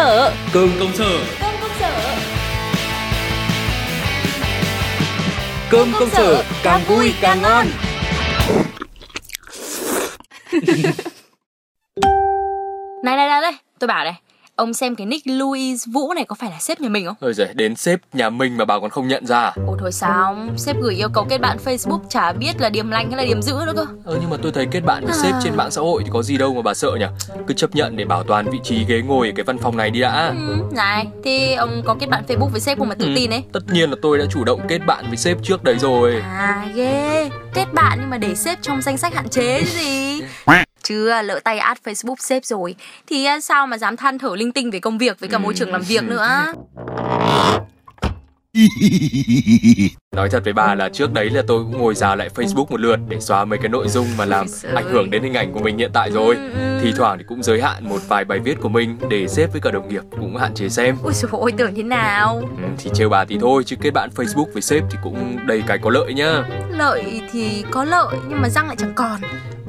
sở Cơm công sở. Cơm công sở. Cơm công sở càng vui càng ngon. Này này này đây Tôi bảo này Ông xem cái nick Louis Vũ này có phải là sếp nhà mình không? Rồi rồi đến sếp nhà mình mà bà còn không nhận ra à? Ôi thôi sao Sếp gửi yêu cầu kết bạn Facebook Chả biết là điểm lành hay là điểm giữ nữa cơ. Ờ nhưng mà tôi thấy kết bạn với sếp trên mạng xã hội thì có gì đâu mà bà sợ nhỉ? Cứ chấp nhận để bảo toàn vị trí ghế ngồi ở cái văn phòng này đi đã. Ừ, Này Thì ông có kết bạn Facebook với sếp không mà tự Ừ. tin ấy? Tất nhiên là tôi đã chủ động kết bạn với sếp trước đấy rồi. À ghê. Kết bạn nhưng mà để sếp trong danh sách hạn chế chứ gì Chưa lỡ tay add Facebook sếp rồi Thì à, sao mà dám than thở linh tinh về công việc Với cả môi trường làm việc nữa Nói thật với bà là trước đấy là tôi cũng ngồi ra lại Facebook một lượt để xóa mấy cái nội dung mà làm ảnh hưởng đến hình ảnh của mình hiện tại rồi. Ừ, ừ. Thì thoảng thì cũng giới hạn một vài bài viết của mình để sếp với cả đồng nghiệp cũng hạn chế xem. Ôi dồi ôi tưởng thế nào Ừ, thì trêu bà thì thôi chứ kết bạn Facebook với sếp thì cũng đầy cái có lợi nhá. Lợi thì có lợi nhưng mà răng lại chẳng còn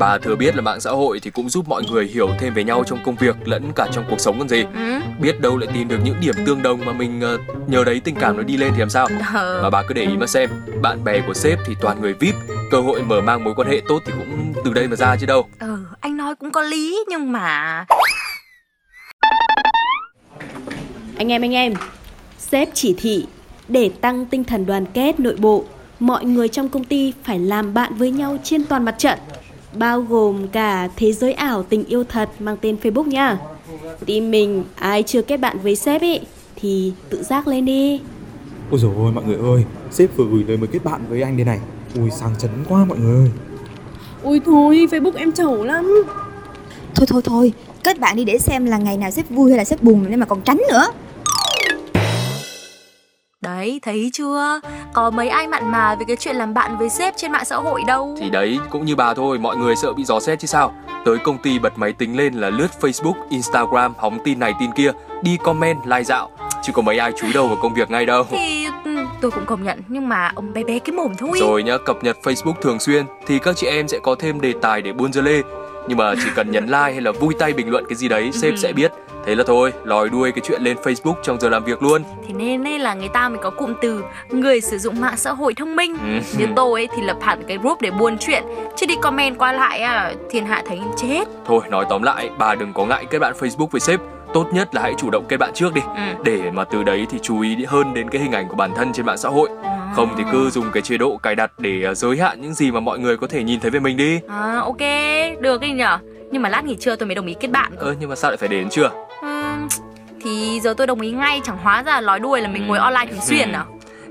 Bà thừa biết là mạng xã hội thì cũng giúp mọi người hiểu thêm về nhau trong công việc lẫn cả trong cuộc sống còn gì. ừ. Biết đâu lại tìm được những điểm tương đồng mà mình ờ, nhờ đấy tình cảm nó đi lên thì làm sao? Ờ. Mà bà cứ để ý mà xem, bạn bè của sếp thì toàn người VIP, cơ hội mở mang mối quan hệ tốt thì cũng từ đây mà ra chứ đâu. Ừ, anh nói cũng có lý nhưng mà Anh em anh em, sếp chỉ thị để tăng tinh thần đoàn kết nội bộ, mọi người trong công ty phải làm bạn với nhau trên toàn mặt trận, bao gồm cả thế giới ảo tình yêu thật mang tên Facebook nha. Team mình ai chưa kết bạn với sếp ý thì tự giác lên đi. Ôi dồi ôi mọi người ơi, sếp vừa gửi lời mời kết bạn với anh đây này. Ui sang chấn quá mọi người ơi. Ui thôi, Facebook em chẩu lắm. Thôi thôi thôi, kết bạn đi để xem là ngày nào sếp vui hay là sếp buồn nên mà còn tránh nữa. Đấy, thấy chưa? Có mấy ai mặn mà về cái chuyện làm bạn với sếp trên mạng xã hội đâu Thì đấy, cũng như bà thôi, mọi người sợ bị dò xét chứ sao. Tới công ty bật máy tính lên là lướt Facebook, Instagram, hóng tin này tin kia, đi comment, like dạo. Chứ có mấy ai chú đầu vào công việc ngay đâu. Thì ừ, tôi cũng công nhận Nhưng mà ông bé bé cái mồm thôi Rồi nhá, cập nhật Facebook thường xuyên thì các chị em sẽ có thêm đề tài để buôn dưa lê. Nhưng mà chỉ cần nhấn like hay là vui tay bình luận cái gì đấy, sếp sẽ biết. Thế là thôi, lòi đuôi cái chuyện lên Facebook trong giờ làm việc luôn. Thế nên ấy là người ta mới có cụm từ Người sử dụng mạng xã hội thông minh Ừ. Như tôi ấy thì lập hẳn cái group để buôn chuyện Chứ đi comment qua lại à, thiên hạ thấy chết Thôi, nói tóm lại, bà đừng có ngại kết bạn Facebook với sếp. Tốt nhất là hãy chủ động kết bạn trước đi. Ừ. Để mà từ đấy thì chú ý hơn đến cái hình ảnh của bản thân trên mạng xã hội. Không thì cứ dùng cái chế độ cài đặt để ờ, giới hạn những gì mà mọi người có thể nhìn thấy về mình đi. À ok, được đi nhở Nhưng mà lát nghỉ trưa tôi mới đồng ý kết bạn Ơ nhưng mà sao lại phải đến chưa? Thì giờ tôi đồng ý ngay Chẳng hóa ra nói đuôi là mình ngồi online thường xuyên à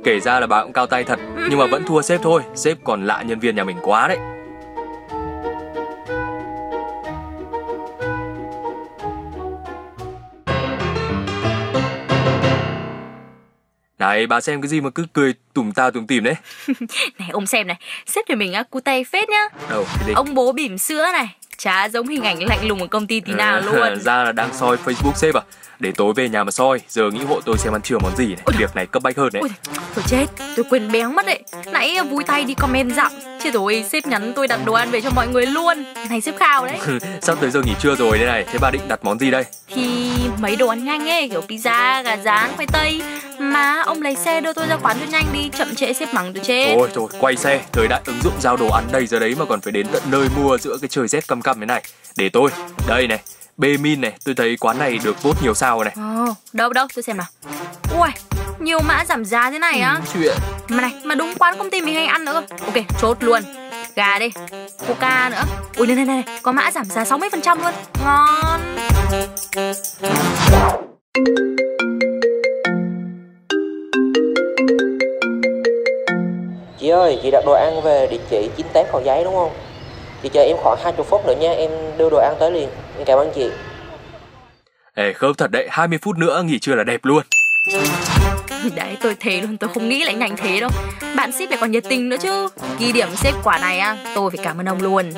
Kể ra là bà cũng cao tay thật, nhưng mà vẫn thua sếp thôi. Sếp còn lạ nhân viên nhà mình quá đấy. Này, bà xem cái gì mà cứ cười tủm ta tủm tỉm đấy. Này ông xem này Sếp nhà mình á cute phết nhá Đâu, cái. Ông bố bỉm sữa này Chả giống hình ảnh lạnh lùng ở công ty tí nào Ờ, luôn ra là đang soi Facebook sếp à? Để tối về nhà mà soi, giờ nghĩ hộ tôi xem ăn trưa món gì này. Việc này cấp bách hơn đấy. Ôi, tôi chết, tôi quên béo mất đấy Nãy vui tay đi comment dặm Chết rồi, sếp nhắn tôi đặt đồ ăn về cho mọi người luôn Này sếp khao đấy Sắp tới giờ nghỉ trưa rồi đây này, thế bà định đặt món gì đây? Thì mấy đồ ăn nhanh ấy, kiểu pizza, gà rán, khoai tây Mà ông lấy xe đưa tôi ra quán cho nhanh đi Chậm trễ sếp mắng tôi chết. Thôi thôi, quay xe, thời đại ứng dụng giao đồ ăn đầy giờ đấy mà còn phải đến tận nơi mua giữa cái trời rét căm căm thế này. Để tôi, đây này, Bmin này, tôi thấy quán này được vote nhiều sao này. Ồ, đâu đâu, tôi xem nào. Ui, nhiều mã giảm giá thế này á. Chuyện. Mà này, mà đúng quán công ty mình hay ăn nữa cơ. Ok, chốt luôn. Gà đi, coca nữa. Ui này này này, có mã giảm giá 60% luôn. Ngon Chị ơi, chị đặt đồ ăn về địa chỉ 98 Cầu Giấy đúng không? Chị chờ em khoảng 20 phút nữa nha, em đưa đồ ăn tới liền. Em cảm ơn chị. Ê, khớp thật đấy, 20 phút nữa nghỉ trưa là đẹp luôn. Đấy, tôi thế luôn, tôi không nghĩ lại nhanh thế đâu Bạn ship lại còn nhiệt tình nữa chứ Ghi điểm xếp quả này á, tôi phải cảm ơn ông luôn